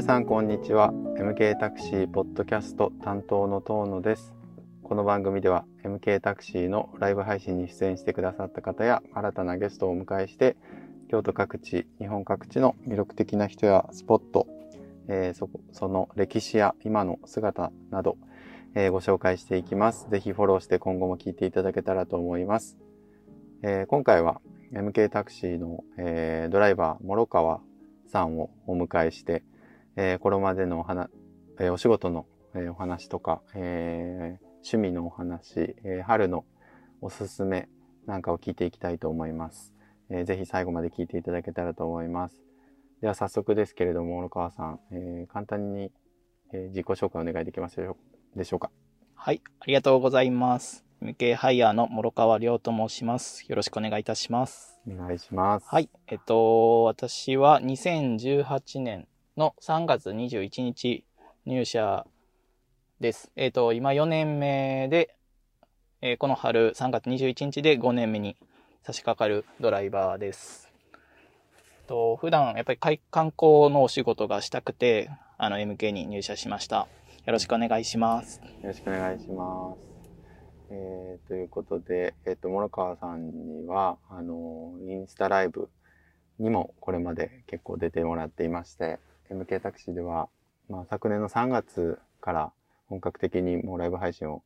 皆さんこんにちは。MK タクシーポッドキャスト担当の遠野です。この番組では MK タクシーのライブ配信に出演してくださった方や新たなゲストをお迎えして京都各地日本各地の魅力的な人やスポット、えー、そその歴史や今の姿など、えー、ご紹介していきます。ぜひフォローして今後も聞いていただけたらと思います、えー、今回は MK タクシーの、えドライバー諸川さんをお迎えして、えー、これまでのお話、えー、お仕事の、えー、お話とか、えー、趣味のお話、えー、春のおすすめなんかを聞いていきたいと思います。えー、ぜひ最後まで聞いていただけたらと思います。では早速ですけれども、小野川さん、えー、簡単に、えー、自己紹介お願いできますでしょうか？はい、ありがとうございます。MK ハイヤーの諸川亮と申します。よろしくお願いいたします。お願いします。はい。えっと、私は2018年の3月21日入社です。えっと、今4年目で、えー、この春3月21日で5年目に差し掛かるドライバーです。と普段やっぱり観光のお仕事がしたくて、あの MK に入社しました。よろしくお願いします。よろしくお願いします。えー、ということで、えっ、ー、と、諸川さんには、あの、インスタライブにもこれまで結構出てもらっていまして、MK タクシーでは、まあ、昨年の3月から本格的にもうライブ配信を、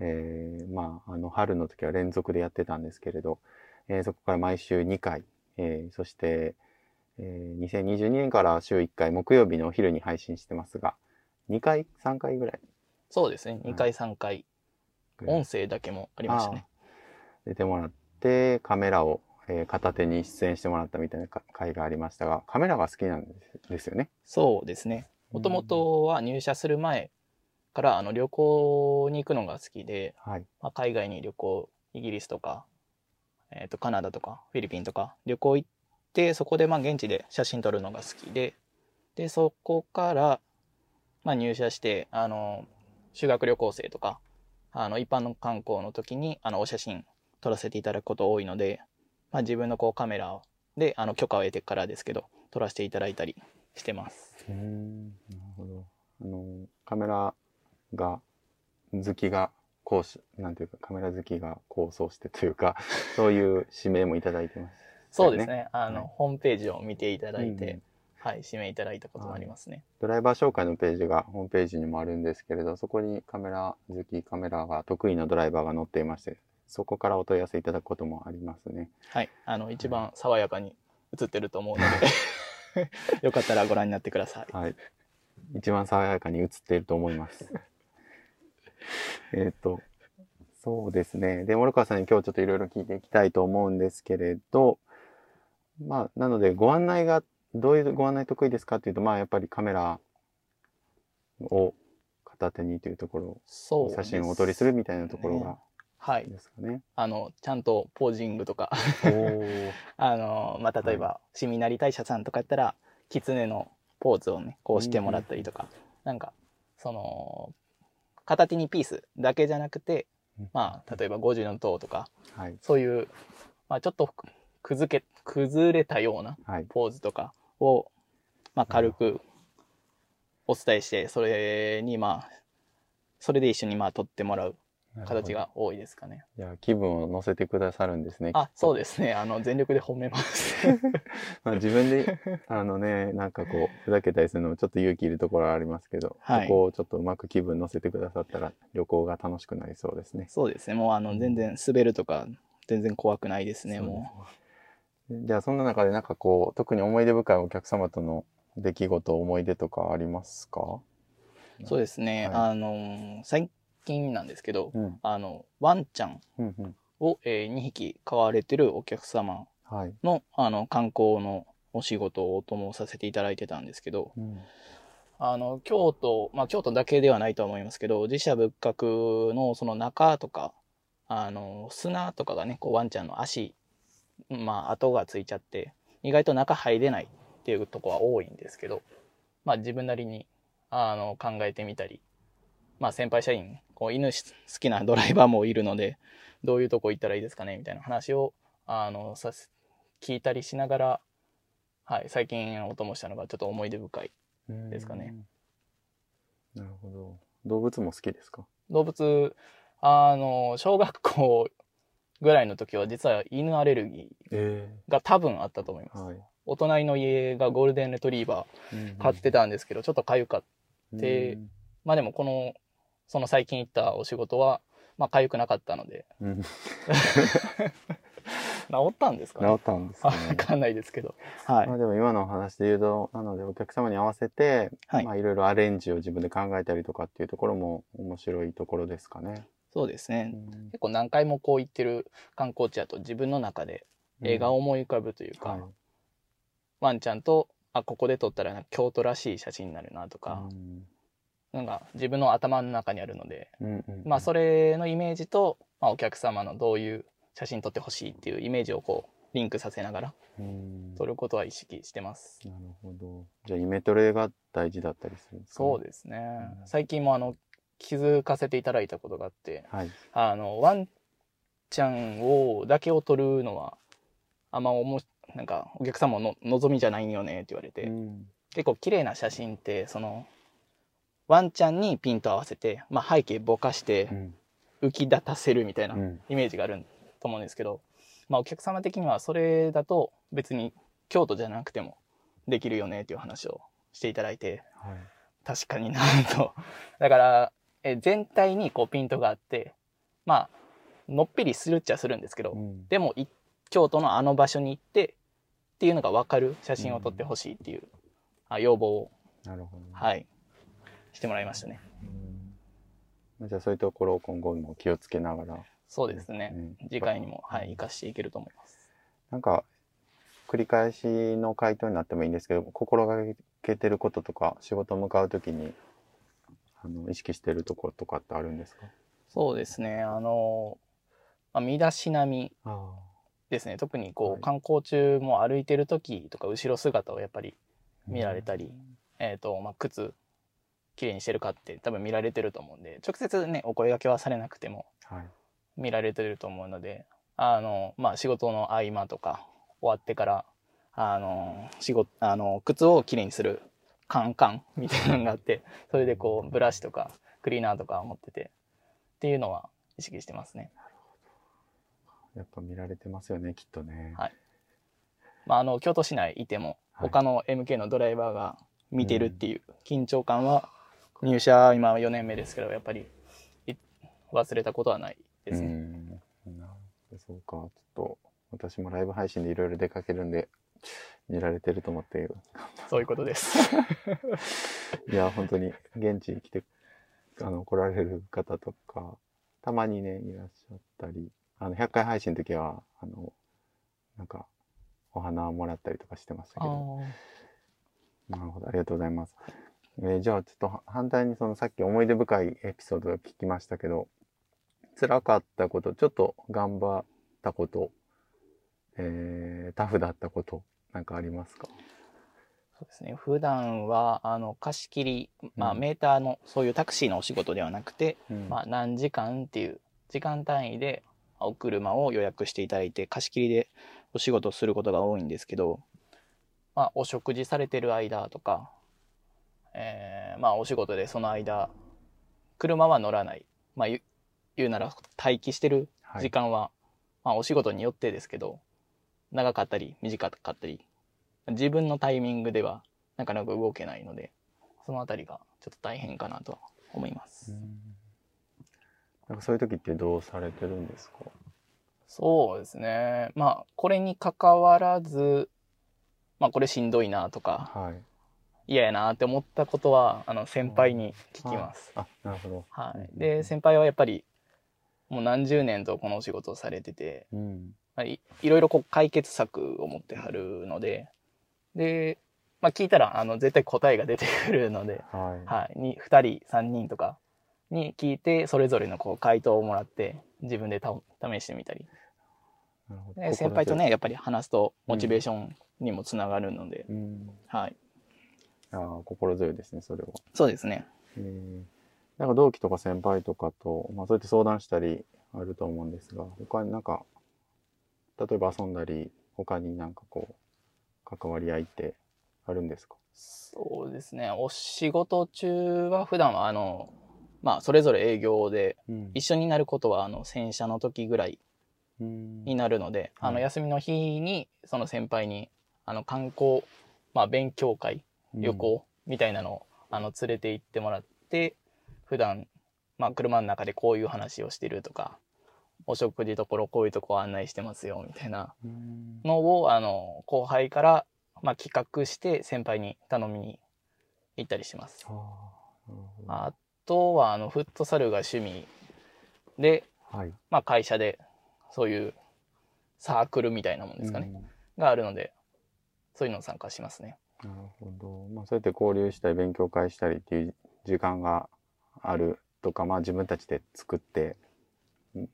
えー、まあ、あの、春の時は連続でやってたんですけれど、えー、そこから毎週2回、えー、そして、えー、2022年から週1回木曜日のお昼に配信してますが、2回、3回ぐらい。そうですね、2回、3回。音声だけもありましたね。出てもらって、カメラを、えー、片手に出演してもらったみたいな回がありましたが、カメラが好きなんですよね？そうですね。もともとは入社する前からあの旅行に行くのが好きで、はいまあ、海外に旅行、イギリスとか、えー、とカナダとかフィリピンとか旅行行って、そこでまあ現地で写真撮るのが好きで、で、そこから、まあ、入社して、あの、修学旅行生とか、あの、一般の観光の時に、あの、お写真撮らせていただくこと多いので、まあ、自分のこうカメラで、あの、許可を得てからですけど、撮らせていただいたりしてます。うん、なるほど。あの、カメラが、好きが、こうなんていうか、カメラ好きが構想してというか、そういう指名もいただいてます、ね、そうですね。あの、はい、ホームページを見ていただいて、はい、指名いただいたこともありますね、ドライバー紹介のページがホームページにもあるんですけれど、そこにカメラ好き、カメラが得意なドライバーが載っていまして、そこからお問い合わせいただくこともありますね。はい。あの、一番爽やかに映ってると思うので よかったらご覧になってください。はい。一番爽やかに映っていると思います。えっと、そうですね。で、諸川さんに今日ちょっといろいろ聞いていきたいと思うんですけれど、まあ、なのでご案内がどういうご案内得意ですかっていうと、まあやっぱりカメラを片手にというところ、そう写真をお撮りするみたいなところが、はい。ですかね。あの、ちゃんとポージングとか。あの、まあ、例えば、はい、シミナリ大社さんとかやったら、狐のポーズをね、こうしてもらったりとか、うん、なんか、その、片手にピースだけじゃなくて、まあ、例えば50の塔とか、はい、そういう、まあ、ちょっと崩け、崩れたようなポーズとかを、まあ、軽くお伝えして、それにまあ、それで一緒にまあ撮ってもらう形が多いですかね。いや、気分を乗せてくださるんですね。あ、そうですね。あの、全力で褒めます。まあ自分で、あのね、なんかこう、ふざけたりするのもちょっと勇気いるところはありますけど、はい、そこをちょっとうまく気分乗せてくださったら、旅行が楽しくなりそうですね。そうですね。もうあの、全然滑るとか、全然怖くないですね、もう。じゃあそんな中でなんかこう特に思い出深いお客様との出来事思い出とかありますか？そうですね、はい、あの最近なんですけど、うん、あのワンちゃんを、うえー、2匹飼われてるお客様のはい、あの観光のお仕事をお供させていただいてたんですけど、うん、あの京都まあ京都だけではないと思いますけど自社仏閣のその中とかあの砂とかがねこうワンちゃんの足まあ、跡がついちゃって、意外と中入れないっていうとこは多いんですけど、まあ自分なりに、あの、考えてみたり、まあ先輩社員、こう犬好きなドライバーもいるので、どういうとこ行ったらいいですかねみたいな話を、あの、さ聞いたりしながら、はい、最近お供したのがちょっと思い出深いですかね。なるほど。動物も好きですか？動物、あの、小学校ぐらいの時は実は犬アレルギーが多分あったと思います。はい、お隣の家がゴールデンレトリーバー飼ってたんですけど、ちょっと痒かって、まあでもこの、その最近行ったお仕事は、まあ痒くなかったので。治ったんですかね？治ったんですか、ね、わかんないですけど。はい。まあでも今のお話で言うと、なのでお客様に合わせて、はい、まあいろいろアレンジを自分で考えたりとかっていうところも面白いところですかね。そうですね。結構何回もこう行ってる観光地だと自分の中で映画を思い浮かぶというか、うんはい、ワンちゃんと、あ、ここで撮ったら京都らしい写真になるなとか、うん、なんか自分の頭の中にあるので、うんうんうん、まあそれのイメージと、まあ、お客様のどういう写真撮ってほしいっていうイメージをこうリンクさせながら撮ることは意識してます。なるほど。じゃあイメトレが大事だったりするんですか、ね、そうですね。最近もあの気づかせていただいたことがあって、はい、あのワンちゃんをだけを撮るのはあんまおもなんかお客様の望みじゃないよねって言われて、うん、結構綺麗な写真ってそのワンちゃんにピント合わせて、まあ、背景ぼかして浮き立たせるみたいなイメージがあると思うんですけど、まあ、お客様的にはそれだと別に京都じゃなくてもできるよねっていう話をしていただいて、はい、確かになと。だからえ全体にこうピントがあってまあのっぺりするっちゃするんですけど、うん、でも京都のあの場所に行ってっていうのが分かる写真を撮ってほしいっていう、うん、要望を。なるほど、ね、はいしてもらいましたね。うん、じゃあそういうところを今後も気をつけながらそうですね。次回にも、はい、生かしていけると思います。なんか、繰り返しの回答になってもいいんですけど、心がけてることとか、仕事向かうときに、あの、意識してるところとかってあるんですか？そうですね。あの、まあ、身だしなみですね。特にこう、はい、観光中も歩いてる時とか、後ろ姿をやっぱり見られたり、うん、えっ、ー、と、まあ、靴、きれいにしてるかって多分見られてると思うんで、直接ね、お声掛けはされなくても、はい見られてると思うので、あの、まあ、仕事の合間とか終わってから、あの、仕事、あの、靴をきれいにするカンカン みたいなのがあって、それでこう、ブラシとかクリーナーとか持ってて、っていうのは意識してますね。やっぱ見られてますよね、きっとね。はい。まあ、あの、京都市内いても、他の MK のドライバーが見てるっていう緊張感は、入社今4年目ですけど、やっぱり忘れたことはないですね。うん。そうか。ちょっと、私もライブ配信でいろいろ出かけるんで、見られてると思ってそういうことです。いや、本当に、現地に来て、あの、来られる方とか、たまにね、いらっしゃったり、あの、100回配信の時は、あの、なんか、お花をもらったりとかしてましたけど。なるほど、ありがとうございます。えー、じゃあ、ちょっと反対にそのさっき思い出深いエピソードを聞きましたけど、辛かったこと、ちょっと頑張ったこと、えー、タフだったこと、なんかありますか？そうですね。普段は、あの、貸し切り、まあ、メーターの、そういうタクシーのお仕事ではなくて、うん、まあ、何時間っていう時間単位で、お車を予約していただいて、貸し切りでお仕事することが多いんですけど、まあ、お食事されてる間とか、えー、まあ、お仕事でその間、車は乗らない。まあ、言うなら待機してる時間は、はい、まあお仕事によってですけど、長かったり短かったり、自分のタイミングではなかなか動けないので、そのあたりがちょっと大変かなと思います。なんかそういう時ってどうされてるんですか？そうですね。まあ、これに関わらず、まあ、これしんどいなとか、はい、嫌やなって思ったことは、あの、先輩に聞きます。あ、なるほど。はい。で、先輩はやっぱり、もう何十年とこのお仕事をされてて、うん、まあ、いいろいろこう解決策を持ってはるので、で、まあ、聞いたらあの絶対答えが出てくるので、はい、はい、に2人3人とかに聞いてそれぞれのこう回答をもらって自分でた試してみたり。で先輩とねやっぱり話すとモチベーションにもつながるので、うん、はいああ心強いですねそれは。そうですね。えーなんか同期とか先輩とかと、まあそうやって相談したりあると思うんですが、他になんか、例えば遊んだり、他になんかこう、関わり合いってあるんですか？そうですね。お仕事中は普段はあの、まあ、それぞれ営業で、一緒になることは、あの、洗車の時ぐらいになるので、あの、休みの日に、その先輩に、あの、観光、まあ、勉強会、旅行みたいなのを、あの、連れて行ってもらって、普段、まあ、車の中でこういう話をしてるとか、お食事ところこういうとこ案内してますよ、みたいなのを、あの、後輩から、まあ、企画して先輩に頼みに行ったりします。あとは、あの、フットサルが趣味で、はい、まあ、会社で、そういうサークルみたいなもんですかね、があるので、そういうのを参加しますね。なるほど。まあ、そうやって交流したり、勉強会したりっていう時間があるとか、まあ、自分たちで作って、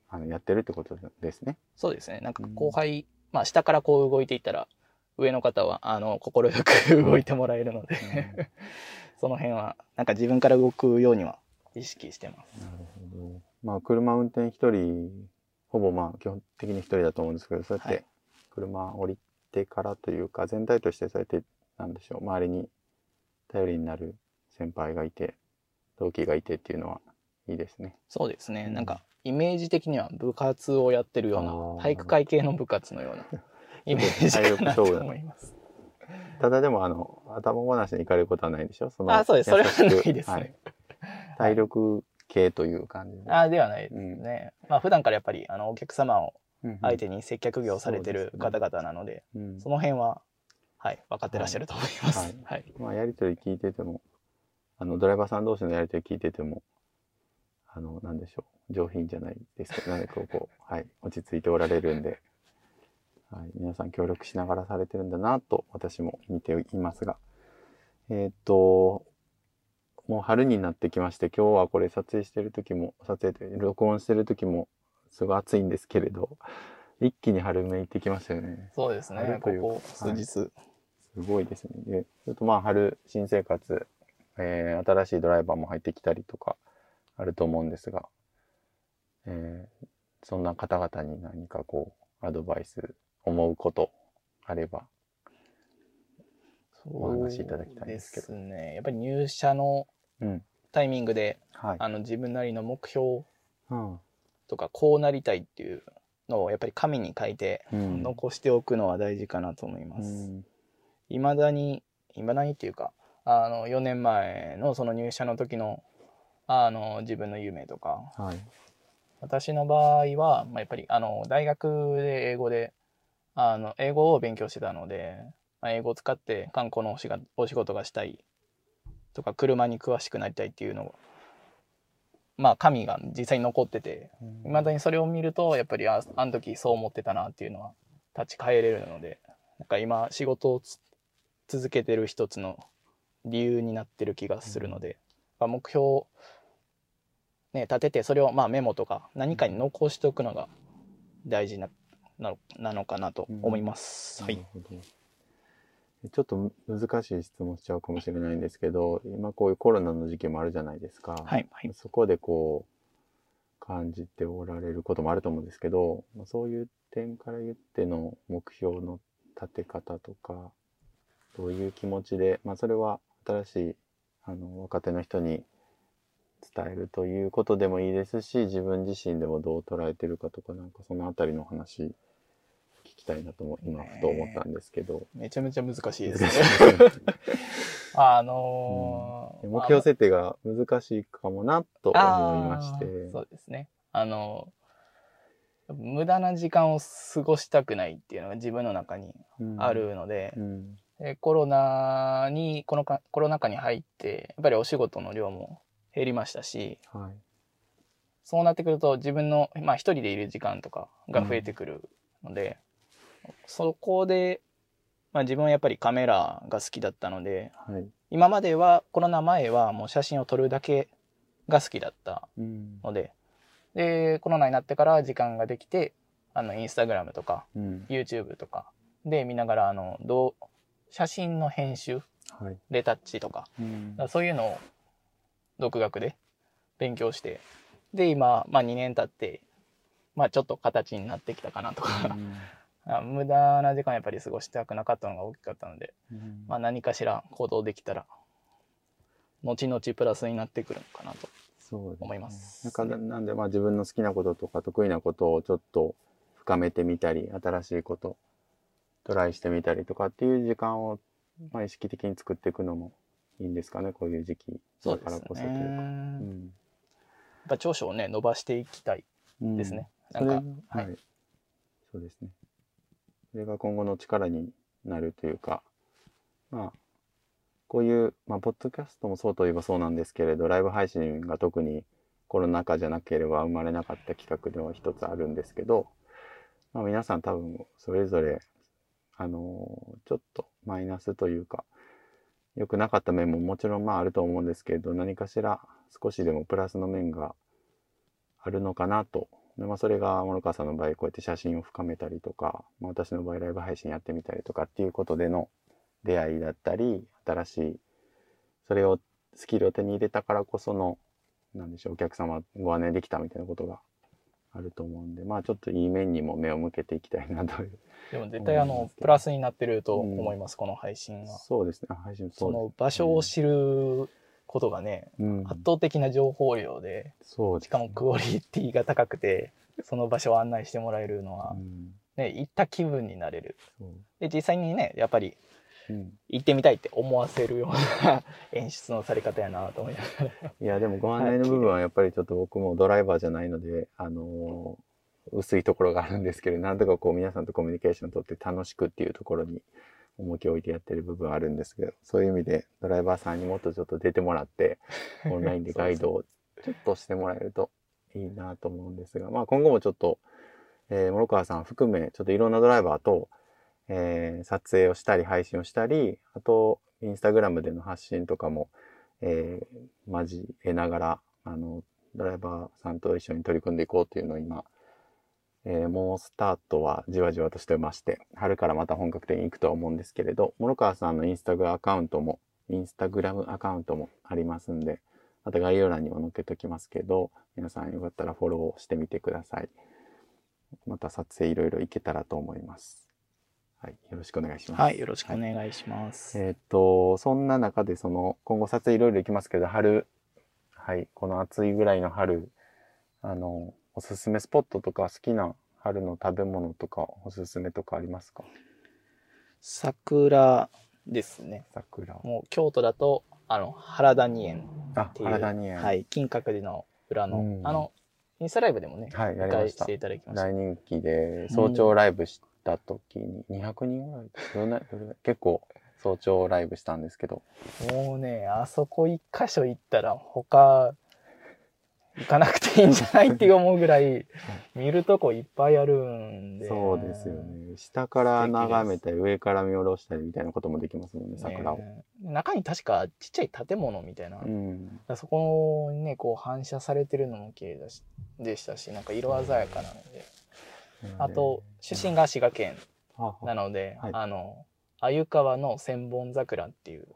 あのやってるってことですね。そうですね。なんか後輩、うん、まあ、下からこう動いていったら、上の方は、あの、心よく動いてもらえるので、うん、その辺は、なんか自分から動くようには意識してます。なるほど。まあ、車運転一人、ほぼまあ、基本的に一人だと思うんですけど、そうやって車降りてからというか、全体としてそうやって、なんでしょう、周りに頼りになる先輩がいて、同期がいてっていうのはいいですね。そうですね。うん、なんか、イメージ的には部活をやってるような、体育会系の部活のような イメージかなと思います。ただでも、あの、頭ごなしに行かれることはないでしょ？そのあ、そうです。それはないですね。はい、体力系という感じで。あ、ではないですね。うん、まあ、普段からやっぱり、あの、お客様を相手に接客業されてる方々なので、そ、ねうん、その辺は、はい、分かってらっしゃると思います。はい。はい、まあ、やりとり聞いてても、あの、ドライバーさん同士のやりとり聞いてても、あの、なんでしょう。上品じゃないですけど、なんかこう、はい、落ち着いておられるんで、はい、皆さん協力しながらされてるんだなと私も見ていますが、えっ、と、もう春になってきまして、今日はこれ撮影してる時も、撮影で録音してる時もすごい暑いんですけれど、一気に春めいてきましたよね。そうですね、ここ数日、はい、すごいですね。で、ちょっとまあ春、新生活、えー、新しいドライバーも入ってきたりとかあると思うんですが、えー、そんな方々に何かこう、アドバイス思うことあれば、お話しいただきたいんですけど。ですね。やっぱり入社のタイミングで、うんはい、あの自分なりの目標とか、こうなりたいっていうのをやっぱり紙に書いて残しておくのは大事かなと思います。い、う、ま、ん、だに、いまだにっていうか、あの、4年前のその入社の時の、あの、自分の夢とか、はい、私の場合は、まあ、やっぱり、あの、大学で英語であの、英語を勉強してたので、まあ、英語を使って観光のおしがお仕事がしたいとか、車に詳しくなりたいっていうのを、まあ、紙が実際に残ってて、いまだにそれを見ると、やっぱりあ、あの時そう思ってたなっていうのは立ち返れるので、なんか今、仕事を続けてる一つの理由になってる気がするので、うん、目標を、ね、立てて、それをまあメモとか何かに残しておくのが大事なななのかなと思います。うん、はい。ちょっと難しい質問しちゃうかもしれないんですけど、今こういうコロナの時期もあるじゃないですか。はい。はい、そこでこう、感じておられることもあると思うんですけど、そういう点から言っての目標の立て方とか、どういう気持ちで、まあそれは新しいあの若手の人に伝えるということでもいいですし、自分自身でもどう捉えてるかとか、なんかそのあたりの話聞きたいなと今ふと思ったんですけど。めちゃめちゃ難しいですね。あのーうん、目標設定が難しいかもなと思いまして。そうですね。あのー、無駄な時間を過ごしたくないっていうのが自分の中にあるので、うんうん、コロナに、このかコロナ禍に入って、やっぱりお仕事の量も減りましたし、はい、そうなってくると自分の、まあ一人でいる時間とかが増えてくるので、うん、そこで、まあ自分はやっぱりカメラが好きだったので、はい、今までは、コロナ前はもう写真を撮るだけが好きだったので、うん、で、コロナになってから時間ができて、あの、インスタグラムとか、うん、YouTube とかで見ながら、あの、どう、写真の編集、はい、レタッチとか、うん、そういうのを独学で勉強して、で、今、まあ2年経って、まあちょっと形になってきたかなとか。無駄な時間やっぱり過ごしたくなかったのが大きかったので、うん、まあ何かしら行動できたら、後々プラスになってくるのかなと思います。すね、なんかなんでまあ自分の好きなこととか得意なことをちょっと深めてみたり、新しいこと、トライしてみたりとかっていう時間を、まあ、意識的に作っていくのもいいんですかね、こういう時期だからこそというか。うね、うん、やっぱ長所をね、伸ばしていきたいですね。うん、なんか、はい、はい。そうですね。それが今後の力になるというか、まあ、こういう、まあ、ポッドキャストもそうといえばそうなんですけれど、ライブ配信が特にコロナ禍じゃなければ生まれなかった企画では一つあるんですけど、まあ、皆さん多分それぞれ、あのちょっとマイナスというか、良くなかった面ももちろんまああると思うんですけれど、何かしら少しでもプラスの面があるのかなと。でまあ、それが諸川さんの場合こうやって写真を深めたりとか、まあ、私の場合ライブ配信やってみたりとかっていうことでの出会いだったり、新しい、それを、スキルを手に入れたからこその、なんでしょう、お客様ご案内できたみたいなことがあると思うんで、まあちょっといい面にも目を向けていきたいなという。でも絶対あの、プラスになってると思います、うん、この配信は。そうですね、配信その場所を知ることがね、うん、圧倒的な情報量で、そう、ね、しかもクオリティが高くて、その場所を案内してもらえるのは、うん、ね、行った気分になれる。で、実際にね、やっぱり、行ってみたいって思わせるような演出のされ方やなと思いながら。いや、でもご案内の部分はやっぱりちょっと僕もドライバーじゃないので、あのー、薄いところがあるんですけど、なんとかこう皆さんとコミュニケーションをとって楽しくっていうところに重きを置いてやってる部分はあるんですけど、そういう意味でドライバーさんにもっとちょっと出てもらって、オンラインでガイドをちょっとしてもらえるといいなと思うんですが、まあ今後もちょっと、えー、諸川さん含め、ちょっといろんなドライバーと、えー、撮影をしたり配信をしたり、あと、インスタグラムでの発信とかも、えー、交えながら、あの、ドライバーさんと一緒に取り組んでいこうというのを今、えー、もうスタートはじわじわとしてまして、春からまた本格的に行くとは思うんですけれど、諸川さんのインスタグラムアカウントも、インスタグラムアカウントもありますんで、また概要欄にも載っけときますけど、皆さんよかったらフォローしてみてください。また撮影いろいろ行けたらと思います。はい、よろしくお願いします。はい、よろしくお願いします。はい、えっ、と、そんな中で、その、今後撮影いろいろ行きますけど、春、はい、この暑いぐらいの春、あの、おすすめスポットとか好きな春の食べ物とかおすすめとかありますか？桜ですね。桜。もう京都だと、あの、原谷園っていう。原谷園。はい、金閣寺の裏の、うん、あの、インスタライブでもね、はい、やりました。していただきました。大人気で、早朝ライブしった時に200人ぐらい？結構早朝ライブしたんですけど。もうねあそこ一箇所行ったら他行かなくていいんじゃないって思うぐらい見るとこいっぱいあるんで。そうですよね。下から眺めたり上から見下ろしたりみたいなこともできますもんね桜を、ね、中に確かちっちゃい建物みたいな、うん、そこにねこう反射されてるのも綺麗だしでしたしなんか色鮮やかなのであと、出身が滋賀県なので、はい、あの、鮎川の千本桜っていう。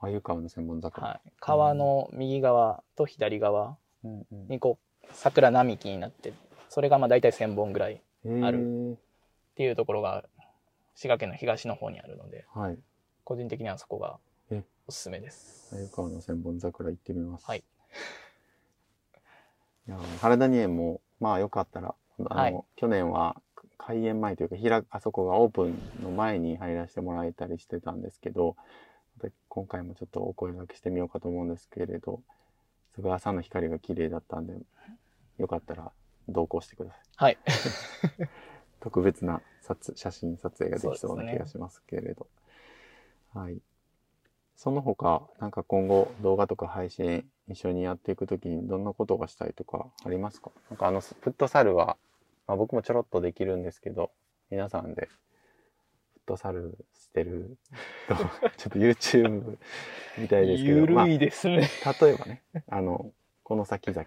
鮎川の千本桜。はい。川の右側と左側にこう、桜並木になって、それがまあ大体千本ぐらいあるっていうところが、滋賀県の東の方にあるので、はい、個人的にはそこがおすすめです。鮎川の千本桜行ってみます。はい。いや原田に園も、まあよかったらあの、はい、去年は開園前というか開あそこがオープンの前に入らせてもらえたりしてたんですけど今回もちょっとお声がけしてみようかと思うんですけれどすごい朝の光が綺麗だったんでよかったら同行してください。はい。特別な撮写真撮影ができそうな気がしますけれど。ね、はい。その他、なんか今後動画とか配信一緒にやっていくときにどんなことがしたいとかありますか？なんかあのフットサルは、まあ、僕もちょろっとできるんですけど、皆さんでフットサルしてると、ちょっと YouTube みたいですけど。ゆるいですね、まあ、例えばね、あの、この先々、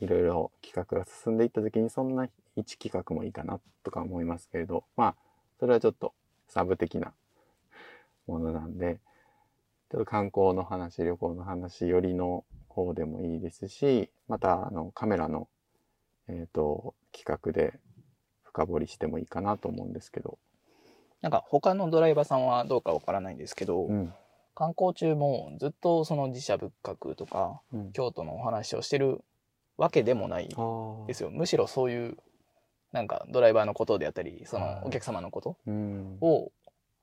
いろいろ企画が進んでいったときにそんな一企画もいいかなとか思いますけれど、まあ、それはちょっとサブ的なものなんで、ちょっと観光の話、旅行の話よりの方でもいいですし、また、あの、カメラの、えっ、ー、と、企画で、深掘りしてもいいかなと思うんですけど。なんか他のドライバーさんはどうかわからないんですけど、うん、観光中もずっとその自社仏閣とか、うん、京都のお話をしてるわけでもないですよ。むしろそういうなんかドライバーのことであったり、そのお客様のことを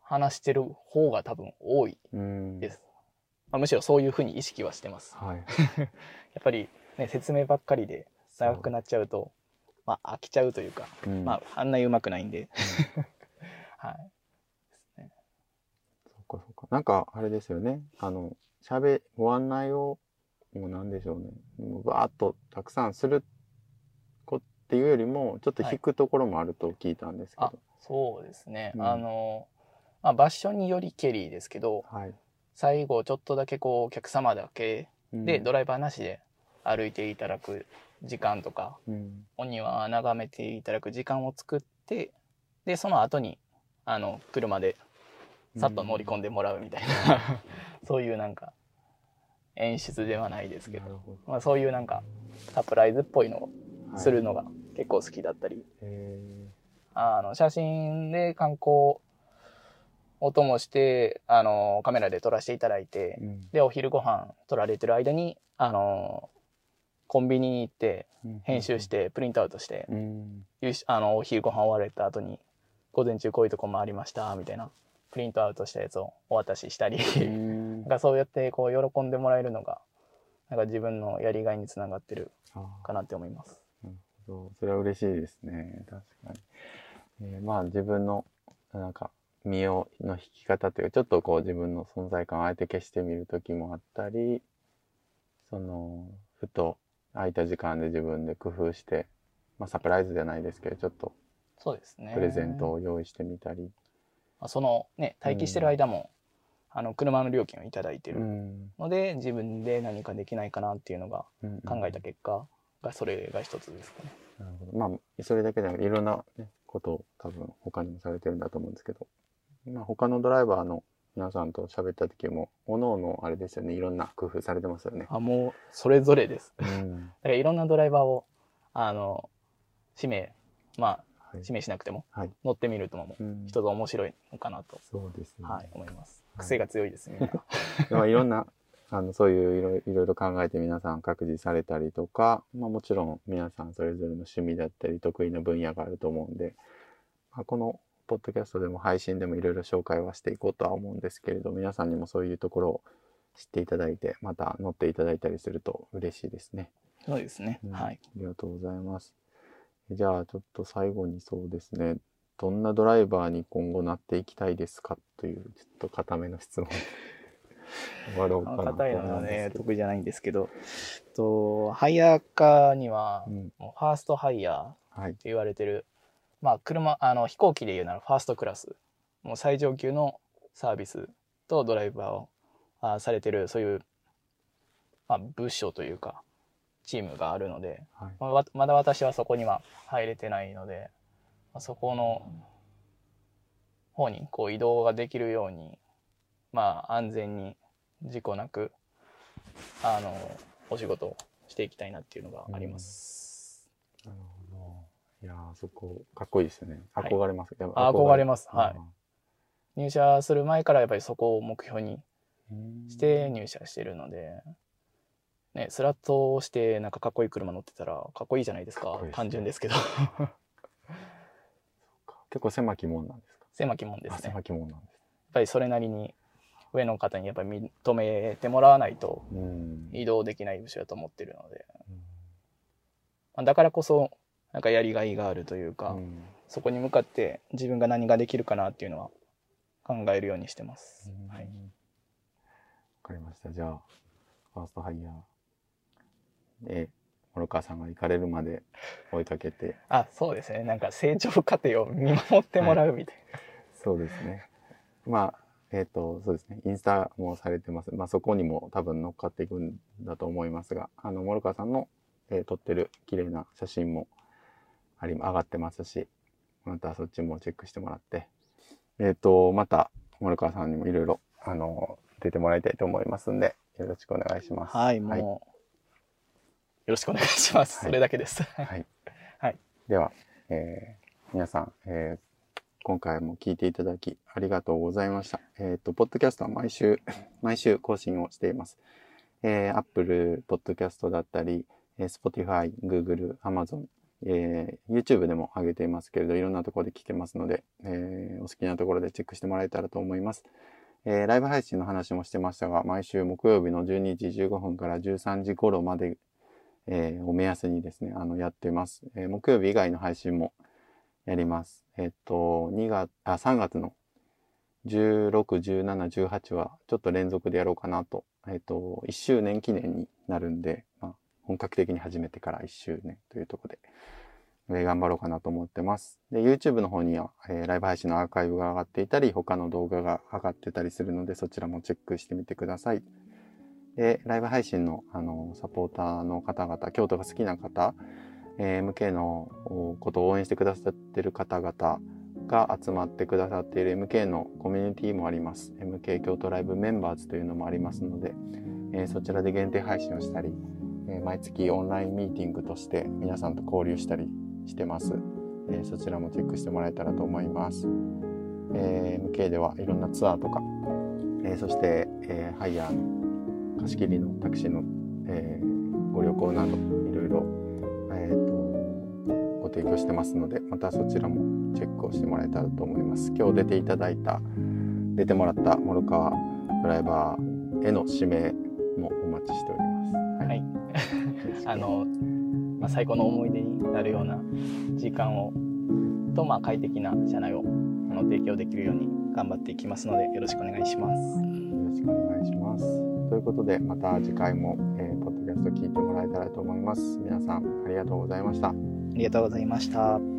話してる方が多分多いです。まあ、むしろそういうふうに意識はしてます。はい、やっぱりね、説明ばっかりで長くなっちゃうと、まあ飽きちゃうというか、うん、まああんなにうまくないんで。はい。ね。そっかそっか。なんかあれですよね。あの、喋、ご案内を、もうなんでしょうね。もうバーッとたくさんするこっていうよりも、ちょっと引くところもあると聞いたんですけど。はい、そうですね。うん、あの、まあ、場所によりケリーですけど、はい、最後ちょっとだけこうお客様だけで、ドライバーなしで歩いていただく時間とか、うん、お庭眺めていただく時間を作ってでその後にあの車でさっと乗り込んでもらうみたいな、うん、そういうなんか演出ではないですけど。ど、まあ、そういうなんかサプライズっぽいのをするのが結構好きだったり、はい、あの写真で観光お供して、あの、カメラで撮らせていただいて、うん、で、お昼ご飯撮られてる間に、あの、コンビニに行って、編集して、プリントアウトして、うん、あの、お昼ご飯終われた後に、午前中こういうとこもありました、みたいな、プリントアウトしたやつをお渡ししたり、なんかそうやってこう喜んでもらえるのが、なんか自分のやりがいにつながってるかなって思います。なるほど。それは嬉しいですね。確かに。えー、まあ自分の、なんか、身をの引き方というかちょっとこう自分の存在感をあえて消してみる時もあったりそのふと空いた時間で自分で工夫して、まあ、サプライズじゃないですけどちょっとそうですね。プレゼントを用意してみたり。そのね待機してる間も、うん、あの車の料金を頂いてるので、うん、自分で何かできないかなっていうのが考えた結果がそれが一つですかね。なるほど。まあそれだけでいろんな、ね、ことを多分他にもされてるんだと思うんですけど。まあ、他のドライバーの皆さんと喋った時も、おのおのあれですよね、いろんな工夫されてますよね。あ、もう、それぞれです。うん、だからいろんなドライバーを、あの、指名、まあ、はい、指名しなくても、はい、乗ってみるとも、人が面白いのかなと、そうですね。はい、思います。癖が強いですね。はい、いろんな、あの、そういういろいろ考えて皆さん各自されたりとか、まあもちろん皆さんそれぞれの趣味だったり得意な分野があると思うんで、まあ、このポッドキャストでも配信でもいろいろ紹介はしていこうとは思うんですけれど、皆さんにもそういうところを知っていただいて、また乗っていただいたりすると嬉しいですね。そうですね。うん、はい。ありがとうございます。じゃあ、ちょっと最後にそうですね。どんなドライバーに今後なっていきたいですかという、ちょっと固めの質問。終わろうかな硬いのはね、得意じゃないんですけど、とハイヤーカーには、うん、ファーストハイヤーって言われてる、まあ、車、あの、飛行機で言うならファーストクラス、もう最上級のサービスとドライバーをあされてる、そういう、まあ、部署というか、チームがあるので、はい、まあ、まだ私はそこには入れてないので、まあ、そこの方にこう移動ができるように、まあ、安全に事故なく、あの、お仕事をしていきたいなっていうのがあります。なるほど。いやそこ、かっこいいですよね。憧れます。はい、憧れます。はい。入社する前からやっぱりそこを目標にして入社してるので、ね、スラットをしてなんかかっこいい車乗ってたらかっこいいじゃないですか。すね、単純ですけど 結構狭き門なんですか？狭き門ですね。狭き門なんです。やっぱりそれなりに上の方にやっぱり認めてもらわないと移動できない部署だと思ってるので、まあ、だからこそなんかやりがいがあるというか、うん、そこに向かって自分が何ができるかなっていうのは考えるようにしてます。うん、はい。わかりました。じゃあ、ファーストハイヤー、え、諸川さんが行かれるまで追いかけて。あ、そうですね。なんか成長過程を見守ってもらうみたいな。はい、そうですね。まあ、えっ、ー、と、そうですね。インスタもされてます。まあ、そこにも多分乗っかっていくんだと思いますが、あの、諸川さんの、えー、撮ってる綺麗な写真もあり、上がってますし、またそっちもチェックしてもらって、えっ、ー、と、また、森川さんにもいろいろ、あの、出てもらいたいと思いますんで、よろしくお願いします。はい、もう、はい、よろしくお願いします。はい、それだけです。はい。はい。では、えー、皆さん、えー、今回も聞いていただきありがとうございました。えっ、ー、と、ポッドキャストは毎週、毎週更新をしています。えー、Apple Podcast だったり、Spotify、Google、Amazon、えー、YouTube でも上げていますけれど、いろんなところで聞けますので、えー、お好きなところでチェックしてもらえたらと思います。えー、ライブ配信の話もしてましたが、毎週木曜日の12時15分から13時頃まで、え、を目安にですね、あの、やってます。え、木曜日以外の配信もやります。えっと、2月、あ、3月の16、17、18はちょっと連続でやろうかなと。えっと、1周年記念になるんで、まあ、本格的に始めてから1周年というところで、え、頑張ろうかなと思ってます。で、YouTube の方には、え、ライブ配信のアーカイブが上がっていたり、他の動画が上がってたりするので、そちらもチェックしてみてください。で、ライブ配信の、あの、サポーターの方々、京都が好きな方、えー、MK のことを応援してくださってる方々が集まってくださっている MK のコミュニティもあります。MK 京都ライブメンバーズというのもありますので、えー、そちらで限定配信をしたり、え、毎月オンラインミーティングとして皆さんと交流したりしてます。えそちらもチェックしてもらえたらと思います。え MK ではいろんなツアーとか、えそして、えハイヤーの貸し切りのタクシーの、えご旅行などいろいろえーと、ご提供してますのでまたそちらもチェックをしてもらえたらと思います今日出ていただいた出てもらった諸川ドライバーへの指名もお待ちしております、あの、まあ、最高の思い出になるような時間をと、まあ、快適な車内をあの提供できるように頑張っていきますのでよろしくお願いします。よろしくお願いします。ということでまた次回も、えー、ポッドキャスト聞いてもらえたらと思います。皆さんありがとうございました。ありがとうございました